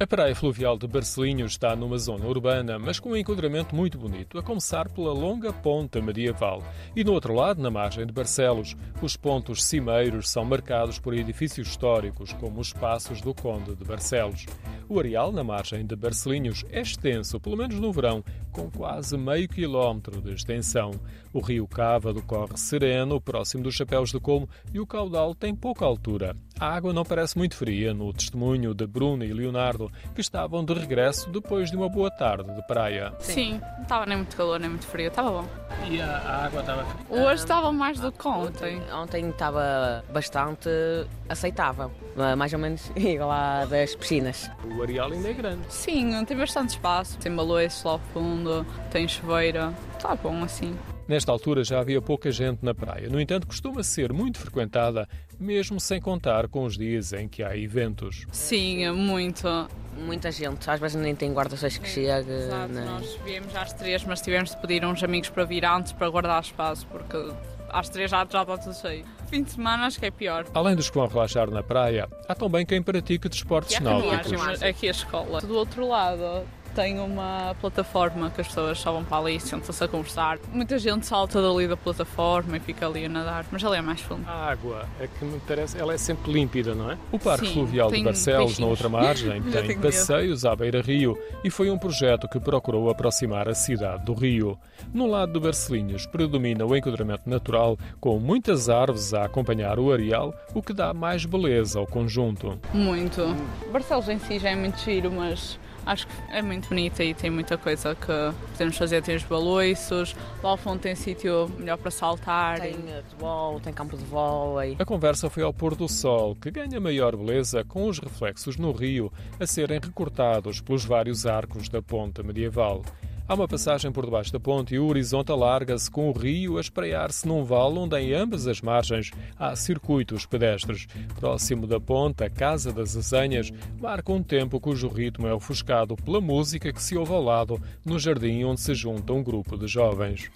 A praia fluvial de Barcelinhos está numa zona urbana, mas com um enquadramento muito bonito, a começar pela longa ponta medieval. E no outro lado, na margem de Barcelos, os pontos cimeiros são marcados por edifícios históricos, como os Passos do Conde de Barcelos. O areal, na margem de Barcelinhos, é extenso, pelo menos no verão, com quase meio quilómetro de extensão. O rio Cávado corre sereno, próximo dos Chapéus de Colmo, e o caudal tem pouca altura. A água não parece muito fria, no testemunho de Bruno e Leonardo, que estavam de regresso depois de uma boa tarde de praia. Sim, não estava nem muito calor, nem muito frio, estava bom. E a, a água estava fria? Hoje estava mais do que ontem. Ontem estava bastante aceitável, mais ou menos igual à das piscinas. O areal ainda é grande. Sim, tem bastante espaço, tem baloiços lá ao fundo, tem chuveiro, está bom assim. Nesta altura já havia pouca gente na praia. No entanto, costuma ser muito frequentada, mesmo sem contar com os dias em que há eventos. Sim, muito. Muita gente, às vezes nem tem guarda-reis que chega. Exato, né? nós viemos às três, mas tivemos de pedir uns amigos para vir antes para guardar espaço, porque às três já, já está tudo cheio. Fim de semana acho que é pior. Além dos que vão relaxar na praia, há também quem pratique desportos náuticos. Aqui a escola. Do outro lado tem uma plataforma que as pessoas só vão para ali e sentam-se a conversar. Muita gente salta dali da plataforma e fica ali a nadar, mas ali é mais fundo. A água é que me interessa, ela é sempre límpida, não é? O Parque Sim, Fluvial de Barcelos, na peixinhos. outra margem, tem medo. passeios à beira-rio e foi um projeto que procurou aproximar a cidade do rio. No lado do Barcelinhos predomina o enquadramento natural, com muitas árvores a acompanhar o areal, o que dá mais beleza ao conjunto. Muito. Barcelos em si já é muito giro, mas acho que é muito bonita e tem muita coisa que podemos fazer. Tem os baloiços, lá ao fundo tem sítio melhor para saltar. Tem eh, futebol, tem campo de vôlei. A conversa foi ao pôr do sol, que ganha maior beleza com os reflexos no rio a serem recortados pelos vários arcos da ponta medieval. Há uma passagem por debaixo da ponte e o horizonte alarga-se com o rio a espreiar-se num vale onde em ambas as margens há circuitos pedestres. Próximo da ponte, a Casa das Azenhas marca um tempo cujo ritmo é ofuscado pela música que se ouve ao lado, no jardim onde se junta um grupo de jovens.